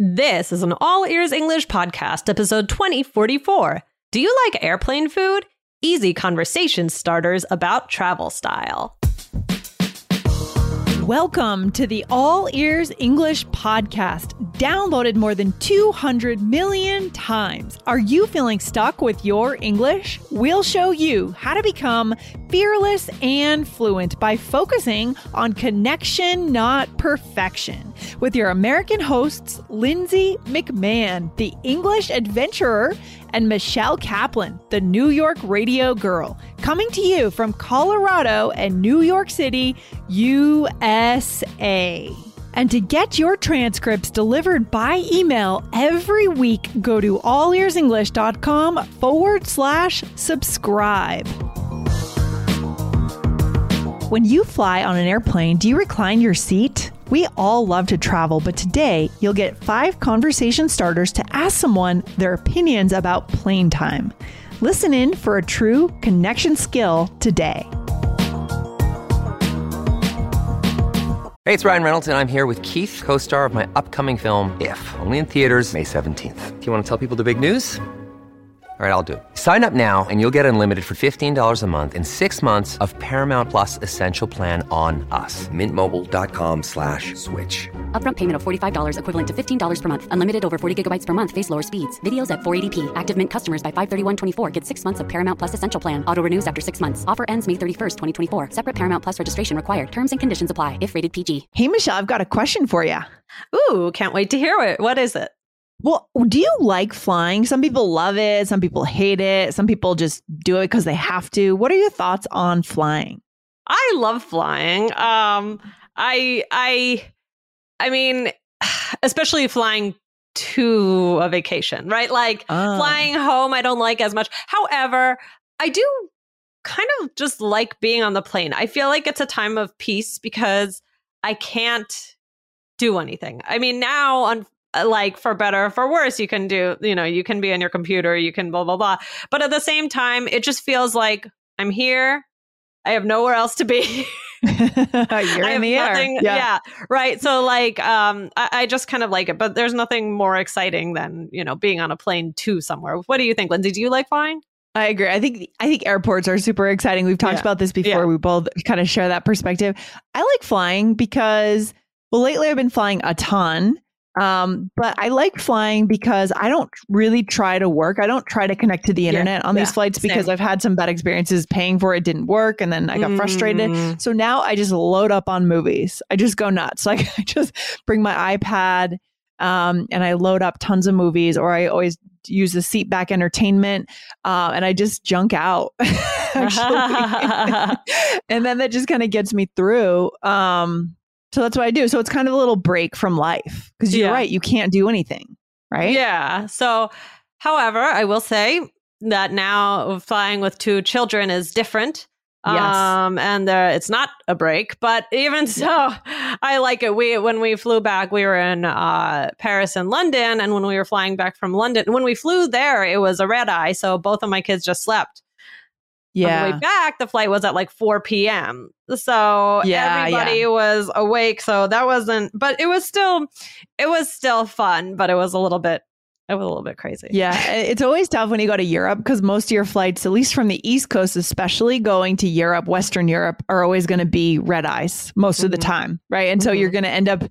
This is an All Ears English podcast, episode 2044. Do you like airplane food? Easy conversation starters about travel style. Welcome to the All Ears English podcast, downloaded more than 200 million times. Are you feeling stuck with your English? We'll show you how to become fearless and fluent by focusing on connection, not perfection. With your American hosts, Lindsay McMahon, the English adventurer, and Michelle Kaplan, the New York radio girl, coming to you from Colorado and New York City, USA. And to get your transcripts delivered by email every week, go to allearsenglish.com forward slash subscribe. When you fly on an airplane, do you recline your seat? We all love to travel, but today you'll get five conversation starters to ask someone their opinions about plane time. Listen in for a true connection skill today. Hey, it's Ryan Reynolds, and I'm here with Keith, co star of my upcoming film, If, only in theaters, May 17th. Do you want to tell people the big news? All right, I'll do it. Sign up now and you'll get unlimited for $15 a month in six months of Paramount Plus Essential Plan on us. Mintmobile.com slash switch. Upfront payment of $45 equivalent to $15 per month. Unlimited over 40 gigabytes per month. Face lower speeds. Videos at 480p. Active Mint customers by 531.24 get six months of Paramount Plus Essential Plan. Auto renews after six months. Offer ends May 31st, 2024. Separate Paramount Plus registration required. Terms and conditions apply if rated PG. Hey, Michelle, I've got a question for you. Ooh, can't wait to hear it. What is it? Well, do you like flying? Some people love it, some people hate it, some people just do it because they have to. What are your thoughts on flying? I love flying. Um, I, I, I mean, especially flying to a vacation, right? Like Oh. flying home, I don't like as much. However, I do kind of just like being on the plane. I feel like it's a time of peace because I can't do anything. I mean, now on like for better or for worse, you can do, you know, you can be on your computer, you can blah blah blah. But at the same time, it just feels like I'm here. I have nowhere else to be. You're in the air. nothing- yeah. right. So like, um, I, I just kind of like it, but there's nothing more exciting than you know being on a plane to somewhere. What do you think, Lindsay? Do you like flying? I agree. I think I think airports are super exciting. We've talked Yeah. about this before. Yeah. We both kind of share that perspective. I like flying because well, lately I've been flying a ton. Um, but I like flying because I don't really try to work. I don't try to connect to the Yeah. internet on these Yeah. flights because Same. I've had some bad experiences paying for it didn't work and then I got frustrated. Mm. So now I just load up on movies. I just go nuts. Like I just bring my iPad um, and I load up tons of movies, or I always use the seat back entertainment uh, and I just junk out. and then that just kind of gets me through. Um, so that's what I do. So it's kind of a little break from life because you're Yeah. right. You can't do anything, right? Yeah. So, however, I will say that now flying with two children is different. Yes. Um, and there, it's not a break, but even so, I like it. We when we flew back, we were in uh, Paris and London, and when we were flying back from London, when we flew there, it was a red eye, so both of my kids just slept. On the Yeah. way back, the flight was at like 4 p.m. So Yeah, everybody was awake. So that wasn't, but it was still, it was still fun, but it was a little bit, it was a little bit crazy. Yeah, it's always tough when you go to Europe because most of your flights, at least from the East Coast, especially going to Europe, Western Europe, are always going to be red eyes most of the Mhm. time, right? And so you're Mhm. going to end up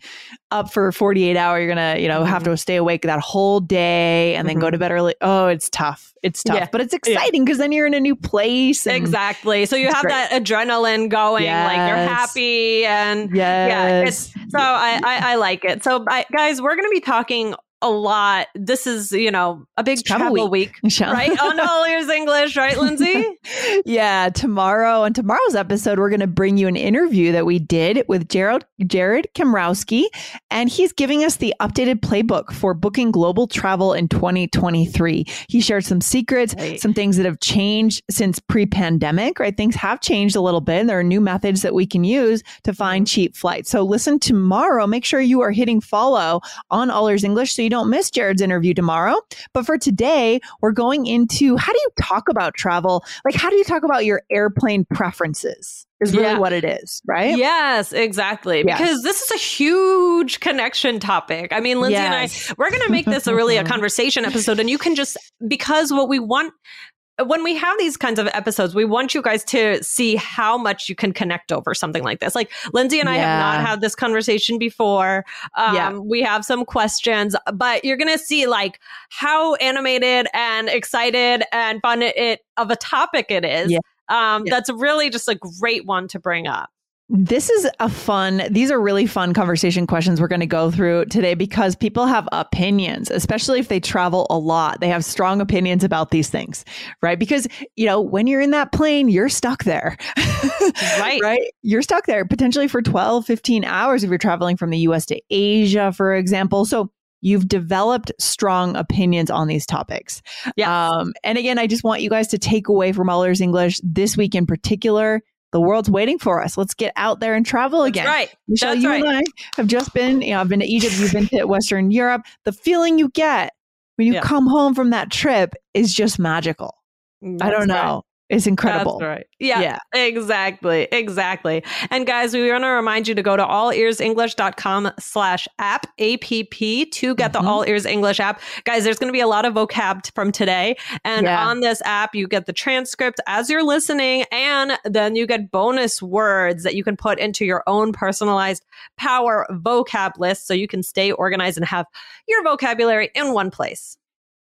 up for 48 hour. You're going to, you know, have to stay awake that whole day and then go to bed early. Oh, it's tough. It's tough, Yeah. but it's exciting because then you're in a new place. And Exactly. So you have great. that adrenaline going, like you're happy and Yes. yeah, it's so I, I I like it. So I, guys, we're going to be talking a lot. This is you know a big travel travel, week. week, right? On All Ears English, right, Lindsay? yeah, tomorrow on tomorrow's episode, we're going to bring you an interview that we did with Jared Jared Kamrowski, and he's giving us the updated playbook for booking global travel in 2023. He shared some secrets, Right. some things that have changed since pre-pandemic. Right, things have changed a little bit. And there are new methods that we can use to find mm-hmm. cheap flights. So listen tomorrow. Make sure you are hitting follow on All Ears English so you don't miss Jared's interview tomorrow. But for today, we're going into how do you talk about travel? Like, how do you talk about your airplane preferences? Is really Yeah. what it is, right? Yes, exactly. Yes. Because this is a huge connection topic. I mean, Lindsay Yes. and I, we're going to make this a really a conversation episode. And you can just, because what we want, when we have these kinds of episodes, we want you guys to see how much you can connect over something like this. Like Lindsay and I have not had this conversation before. Um, Yeah. We have some questions, but you're going to see like how animated and excited and fun it of a topic it is. Yeah. Um, Yeah. That's really just a great one to bring up. This is a fun, these are really fun conversation questions we're going to go through today because people have opinions, especially if they travel a lot. They have strong opinions about these things, right? Because, you know, when you're in that plane, you're stuck there. Right. right? You're stuck there potentially for 12, 15 hours if you're traveling from the US to Asia, for example. So, You've developed strong opinions on these topics. Yes. Um, and again, I just want you guys to take away from All Ears English this week in particular. The world's waiting for us. Let's get out there and travel That's again. right. Michelle, That's you right. and I have just been, you know, I've been to Egypt, you've been to Western Europe. The feeling you get when you Yeah. come home from that trip is just magical. I don't know. It's incredible. That's right. Yeah, Yeah. exactly. Exactly. And guys, we want to remind you to go to allearsenglish.com slash app, A-P-P, to get the Mhm. All Ears English app. Guys, there's going to be a lot of vocab from today. And Yeah. on this app, you get the transcript as you're listening, and then you get bonus words that you can put into your own personalized power vocab list so you can stay organized and have your vocabulary in one place.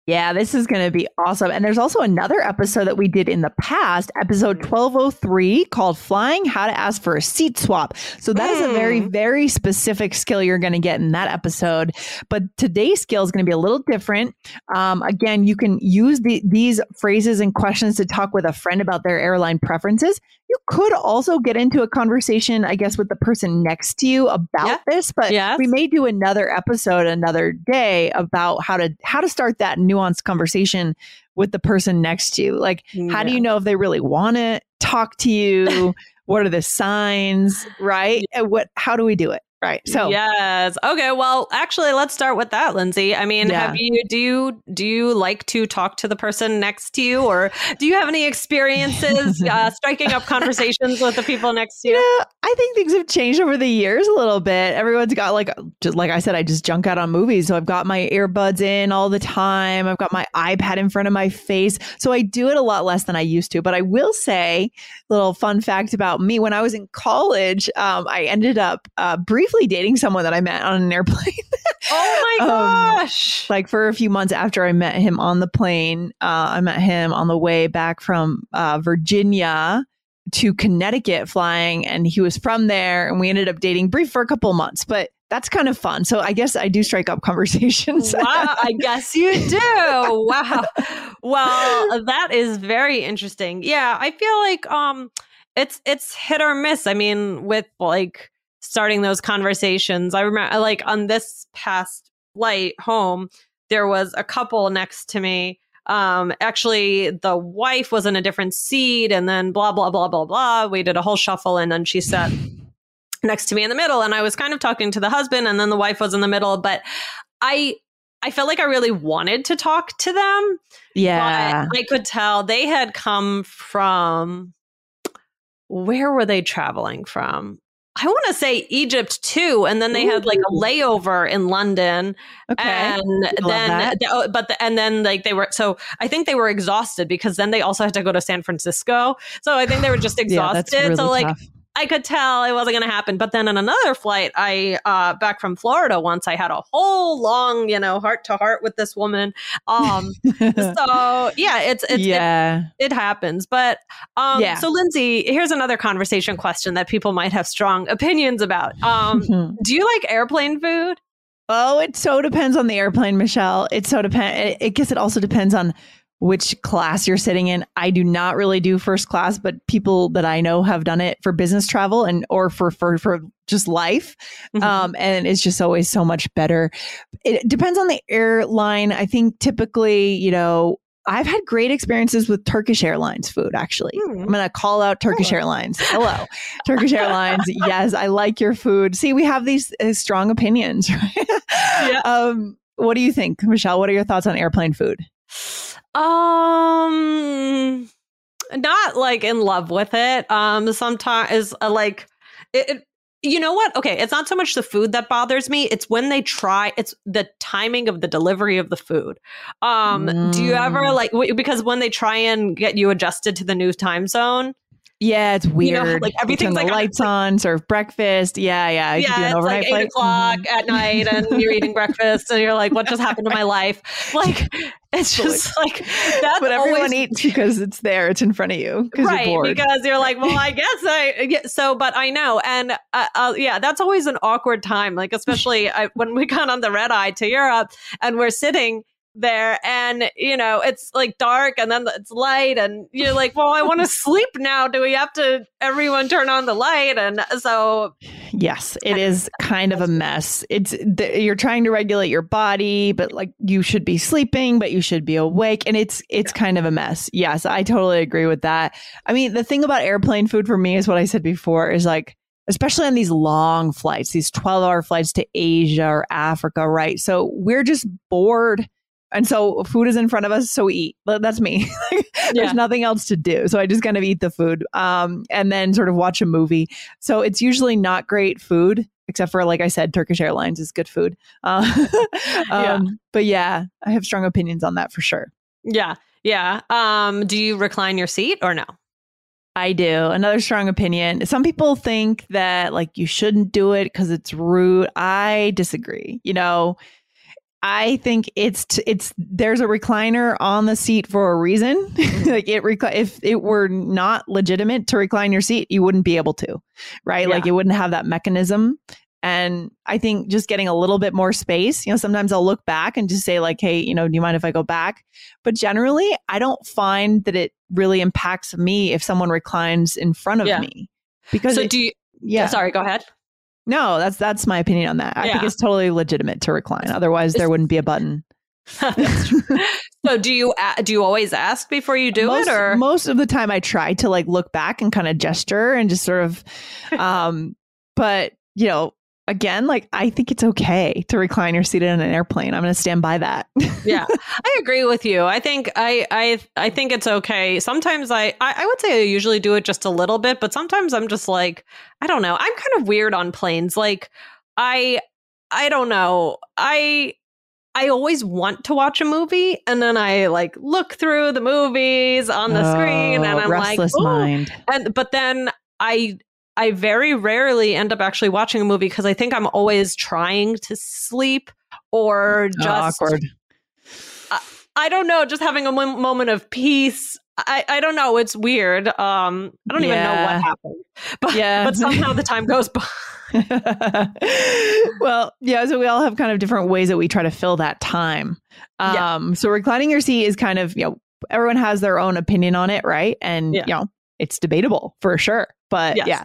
Yeah, this is going to be awesome. And there's also another episode that we did in the past, episode 1203, called Flying How to Ask for a Seat Swap. So that is a very, Mm. very specific skill you're going to get in that episode. But today's skill is going to be a little different. Um, again, you can use the, these phrases and questions to talk with a friend about their airline preferences. You could also get into a conversation, I guess, with the person next to you about Yeah. this, but Yes. we may do another episode another day about how to how to start that nuanced conversation with the person next to you. Like, how do you know if they really want to talk to you? what are the signs, right? And what how do we do it? Right. So yes. Okay. Well, actually, let's start with that, Lindsay. I mean, Yeah. have you do you do you like to talk to the person next to you, or do you have any experiences uh, striking up conversations with the people next to you I think things have changed over the years a little bit. Everyone's got like, just like I said, I just junk out on movies. So I've got my earbuds in all the time. I've got my iPad in front of my face. So I do it a lot less than I used to. But I will say, little fun fact about me: when I was in college, um, I ended up uh, briefly dating someone that I met on an airplane. Oh my Um, gosh! like for a few months after I met him on the plane, uh, I met him on the way back from uh, Virginia to Connecticut flying, and he was from there, and we ended up dating brief for a couple months, but. That's kind of fun. So I guess I do strike up conversations. wow, I guess you do. Wow. Well, that is very interesting. Yeah, I feel like um it's it's hit or miss. I mean, with like starting those conversations. I remember like on this past flight home, there was a couple next to me. Um actually the wife was in a different seat and then blah blah blah blah blah. We did a whole shuffle and then she sat next to me in the middle and I was kind of talking to the husband and then the wife was in the middle, but I I felt like I really wanted to talk to them. yeah. But I could tell they had come from where were they traveling from? I want to say Egypt too, and then they had like a layover in London, Okay. and then the- oh, but the, and then like they were so I think they were exhausted because then they also had to go to San Francisco, so I think they were just yeah, exhausted. that's really so like tough. I could tell it wasn't going to happen. But then on another flight, I uh, back from Florida once, I had a whole long, you know, heart to heart with this woman. Um, so yeah, it's, it's it, yeah. it happens. But um, Yeah. so Lindsay, here's another conversation question that people might have strong opinions about. Um, Mhm. do you like airplane food? Oh, it so depends on the airplane, Michelle. It so depend. I guess it also depends on which class you're sitting in. I do not really do first class, but people that I know have done it for business travel and or for for for just life. Mhm. Um, and it's just always so much better. It depends on the airline. I think typically, you know, I've had great experiences with Turkish Airlines food, actually. Hmm. I'm going to call out Turkish Oh. Airlines. Hello, Turkish Airlines. Yes, I like your food. See, we have these uh, strong opinions, right? Yeah. Um, what do you think, Michelle? What are your thoughts on airplane food? Um, not like in love with it. Um, sometimes uh, like it, it. You know what? Okay, it's not so much the food that bothers me. It's when they try. It's the timing of the delivery of the food. Um, do you ever Mm. like w- because when they try and get you adjusted to the new time zone? Yeah, it's weird. You know, like, everything's like lights on, serve breakfast. Yeah, yeah. Yeah, it's overnight like eight flight. o'clock Mhm. at night, and you're eating breakfast, and you're like, "What just happened to my life?" Like, it's just like that's But everyone always eats because it's there. It's in front of you. Because right you're bored. because you're like well i guess i yeah, so but i know and uh, uh, yeah that's always an awkward time like especially I, when we got on the red eye to europe and we're sitting there and you know it's like dark and then it's light and you're like well i want to sleep now do we have to everyone turn on the light and so Yes, it is kind of a mess. It's th- you're trying to regulate your body, but like you should be sleeping, but you should be awake, and it's it's kind of a mess. Yes, I totally agree with that. I mean, the thing about airplane food for me is what I said before is like especially on these long flights, these 12-hour flights to Asia or Africa, right? So we're just bored. And so food is in front of us, so we eat. That's me. There's Yeah. nothing else to do. So I just kind of eat the food um, and then sort of watch a movie. So it's usually not great food, except for, like I said, Turkish Airlines is good food. Uh, um, But yeah, I have strong opinions on that for sure. yeah yeah um do you recline your seat or no I do. Another strong opinion. Some people think that like you shouldn't do it because it's rude. I disagree. You know, I think it's t- it's there's a recliner on the seat for a reason. like it recli- if it were not legitimate to recline your seat, you wouldn't be able to, right? Like Yeah. it wouldn't have that mechanism. And I think just getting a little bit more space, you know, sometimes I'll look back and just say like, "Hey, you know, do you mind if I go back?" But generally, I don't find that it really impacts me if someone reclines in front of Yeah. me. Because so it- do you yeah, sorry go ahead no, that's that's my opinion on that. I think it's totally legitimate to recline. Otherwise, there wouldn't be a button. So do you do you always ask before you do most, it or most of the time I try to like look back and kind of gesture and just sort of um but you know again like I think it's okay to recline your seat in an airplane. I'm going to stand by that. yeah i agree with you i think i i i think it's okay sometimes I, I i would say i usually do it just a little bit but sometimes i'm just like i don't know i'm kind of weird on planes like i i don't know i I always want to watch a movie and then I like look through the movies on the screen oh, and Oh, I'm like, restless mind. and but then I I very rarely end up actually watching a movie because I think I'm always trying to sleep or just awkward. I don't know, just having a moment of peace. I, I don't know. It's weird. Um, I don't even know what happened, but Yeah. but somehow the time goes by. well, yeah, so we all have kind of different ways that we try to fill that time. Yeah. Um, so reclining your seat is kind of, you know, everyone has their own opinion on it, right? And Yeah. you know, it's debatable for sure. But Yes. yeah,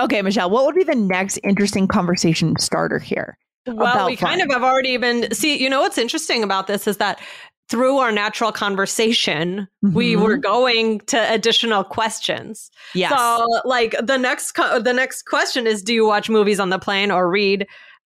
Okay, Michelle, what would be the next interesting conversation starter here? Well, we kind of have already been. See, you know what's interesting about this is that through our natural conversation, we Mhm. were going to additional questions. Yes. So, like the next co- the next question is, do you watch movies on the plane or read?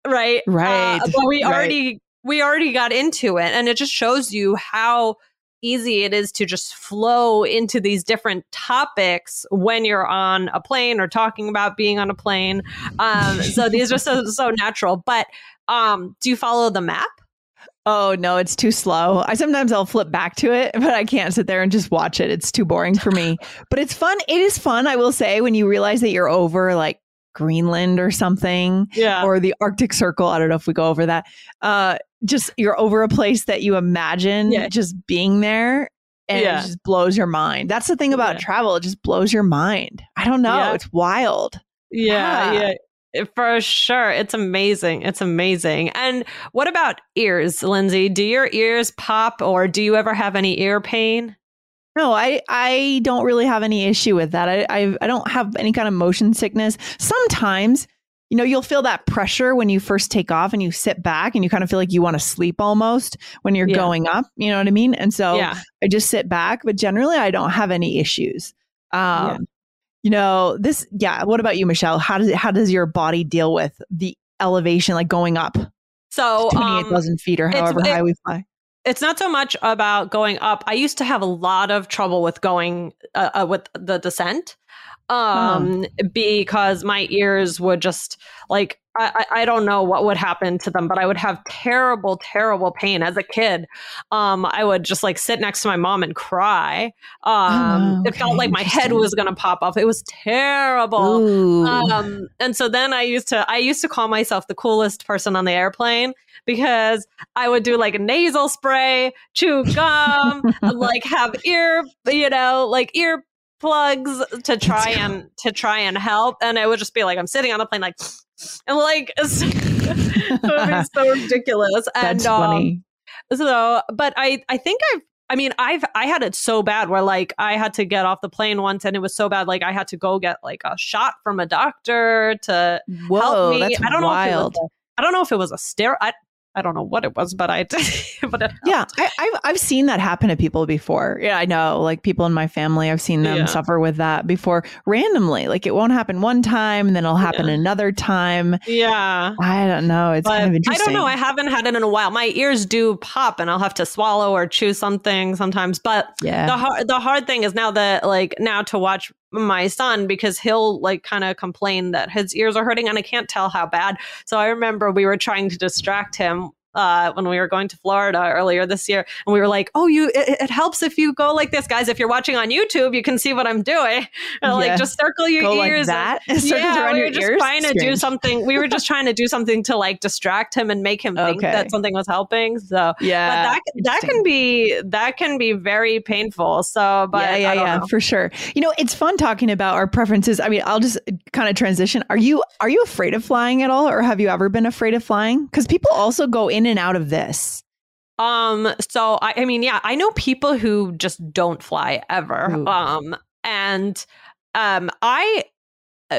Right. Right, Uh, but we right. already we already got into it, and it just shows you how easy it is to just flow into these different topics when you're on a plane or talking about being on a plane. Um, so these are so so natural. But um, do you follow the map? Oh no, it's too slow. I sometimes I'll flip back to it, but I can't sit there and just watch it. It's too boring for me. But it's fun. It is fun, I will say, when you realize that you're over like Greenland or something Yeah. or the Arctic Circle. I don't know if we go over that. Uh just you're over a place that you imagine Yeah. just being there and Yeah. it just blows your mind. That's the thing about Yeah. travel, it just blows your mind. I don't know. It's wild. yeah, Yeah. yeah. Eh, for sure. It's amazing. It's amazing. And what about ears, Lindsay? Do your ears pop or do you ever have any ear pain? No, I, I don't really have any issue with that. I, I, I don't have any kind of motion sickness. Sometimes, you know, you'll feel that pressure when you first take off and you sit back and you kind of feel like you want to sleep almost when you're Yeah. going up. You know what I mean? And so yeah. I just sit back, but generally I don't have any issues. Um, Yeah. You know, this, yeah. What about you, Michelle? How does it, how does your body deal with the elevation, like going up So, to um, 28,000 feet or however it- high we fly? It's not so much about going up. I used to have a lot of trouble with going uh, uh, with the descent um because my ears would just like I, I don't know what would happen to them but i would have terrible terrible pain as a kid. Um i would just like sit next to my mom and cry. Um Oh, it felt like my head was gonna pop off. It was terrible. Ooh. um, and so then I used to I used to call myself the coolest person on the airplane because I would do like a nasal spray, chew gum, like have ear, you know, like ear plugs to try and to try and help. And it would just be like I'm sitting on the plane like and like it's, it so ridiculous. And That's um, funny. so, but I, I think I've, I mean, I've, I had it so bad where like I had to get off the plane once and it was so bad, like I had to go get like a shot from a doctor to Whoa, help me. I don't wild. know if it was a, I don't know if it was a stare. I, don't know what it was, but I, but it Yeah, I, I've I've seen that happen to people before. Yeah, I know. Like people in my family, I've seen them Yeah. suffer with that before randomly. Like it won't happen one time, and then it'll happen Yeah. another time. yeah. I don't know. It's But kind of interesting. I don't know. I haven't had it in a while. My ears do pop, and I'll have to swallow or chew something sometimes. But yeah. the hard the hard thing is now that like now to watch my son because he'll like kind of complain that his ears are hurting and I can't tell how bad. So I remember we were trying to distract him uh, when we were going to Florida earlier this year, and we were like, "Oh, you! It, it helps if you go like this, guys. If you're watching on YouTube, you can see what I'm doing. And, Yeah. Like, just circle your Go like ears. that. Circles yeah, we were just ears? trying to do something. We were just trying to do something to like distract him and make him think Okay. that something was helping. So Yeah. but that that can be that can be very painful. So, but yeah, yeah, yeah, for sure. You know, it's fun talking about our preferences. I mean, I'll just kind of transition. Are you are you afraid of flying at all, or have you ever been afraid of flying? Because people also go in and out of this. Um, so I, I mean, yeah, I know people who just don't fly ever. Ooh. Um, and um, I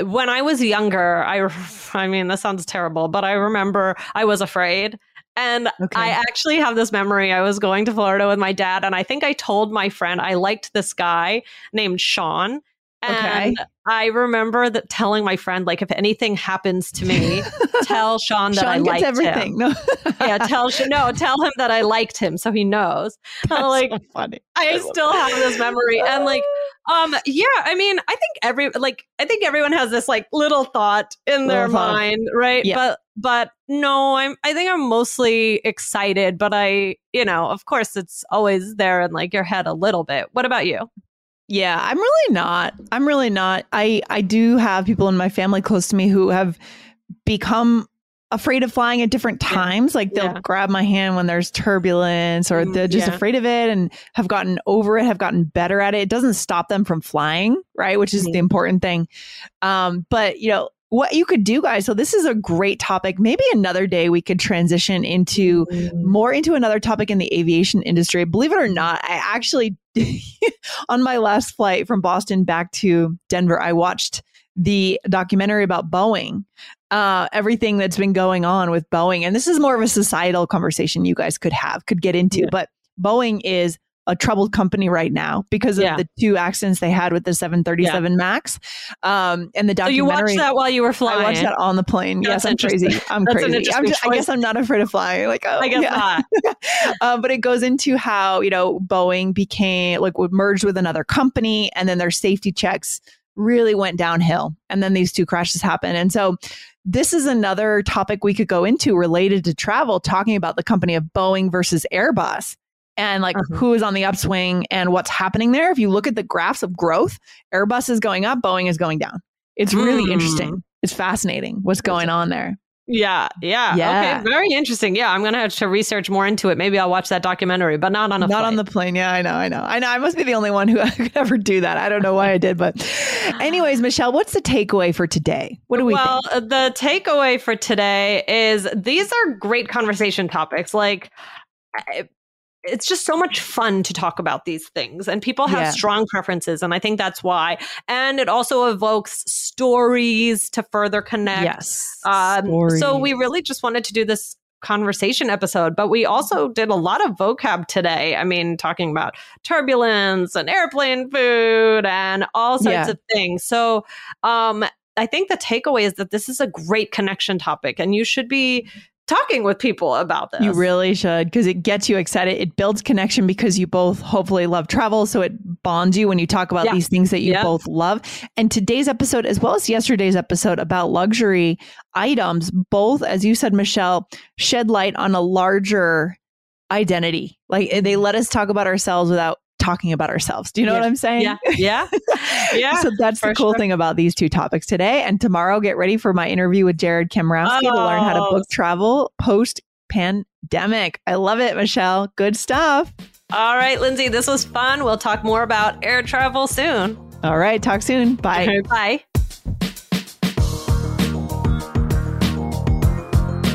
when I was younger, I I mean, this sounds terrible, but I remember I was afraid. And Okay. I actually have this memory. I was going to Florida with my dad, and I think I told my friend I liked this guy named Sean. Okay. I remember that telling my friend, like, if anything happens to me, tell Sean that I Sean gets liked everything. him. No, Yeah, tell no, tell him that I liked him so he knows. Like so funny. I love still have this memory, and like, um, yeah, I mean, I think every like, I think everyone has this like little thought in their Little thought. mind, right? Yeah. But but no, I'm. I think I'm mostly excited, but I, you know, of course, it's always there in like your head a little bit. What about you? Yeah, I'm really not. I'm really not. I I do have people in my family close to me who have become afraid of flying at different Yeah. times. Like they'll Yeah. grab my hand when there's turbulence or Mm, they're just yeah. afraid of it and have gotten over it, have gotten better at it. It doesn't stop them from flying, right? Which is Mhm. the important thing. Um, but you know, what you could do guys. So this is a great topic. Maybe another day we could transition into more into another topic in the aviation industry. Believe it or not, I actually, on my last flight from Boston back to Denver, I watched the documentary about Boeing, uh, everything that's been going on with Boeing. And this is more of a societal conversation you guys could have, could get into. Yeah. But Boeing is a troubled company right now because of Yeah. the two accidents they had with the 737 MAX. Um, and the So you watched that while you were flying. I watched that on the plane. That's yes, I'm crazy. I'm crazy. I'm just, I guess I'm not afraid of flying. Like, oh, I guess yeah. not. um, but it goes into how you know Boeing became like merged with another company, and then their safety checks really went downhill, and then these two crashes happened, and so. This is another topic we could go into related to travel, talking about the company of Boeing versus Airbus and like Uh-huh. who is on the upswing and what's happening there. If you look at the graphs of growth, Airbus is going up, Boeing is going down. It's really Mm. interesting. It's fascinating what's going on there. Yeah, yeah, Yeah. Okay, very interesting. Yeah, I'm gonna have to research more into it. Maybe I'll watch that documentary, but not on a Not flight. on the plane. Yeah, I know, I know. I know. I must be the only one who could ever do that. I don't know why I did, but anyways, Michelle, what's the takeaway for today? What do we well, think? the takeaway for today is these are great conversation topics. Like, it's just so much fun to talk about these things, and people have Yeah. strong preferences, and I think that's why. And it also evokes stories to further connect. Yes. Um, so we really just wanted to do this conversation episode, but we also did a lot of vocab today. I mean, talking about turbulence and airplane food and all sorts Yeah. of things. So, um, I think the takeaway is that this is a great connection topic, and you should be talking with people about this. You really should because it gets you excited. It builds connection because you both hopefully love travel. So it bonds you when you talk about Yeah. these things that you Yeah. both love. And today's episode, as well as yesterday's episode about luxury items, both, as you said, Michelle, shed light on a larger identity. Like eh, they let us talk about ourselves without talking about ourselves. Do you know Yeah. what I'm saying? Yeah, yeah, yeah. so that's the cool sure. thing about these two topics today. And tomorrow, get ready for my interview with Jared Kamrowski to learn how to Oh. book travel post pandemic. I love it, Michelle. Good stuff. All right, Lindsay, this was fun. We'll talk more about air travel soon. All right. Talk soon. Bye. Bye.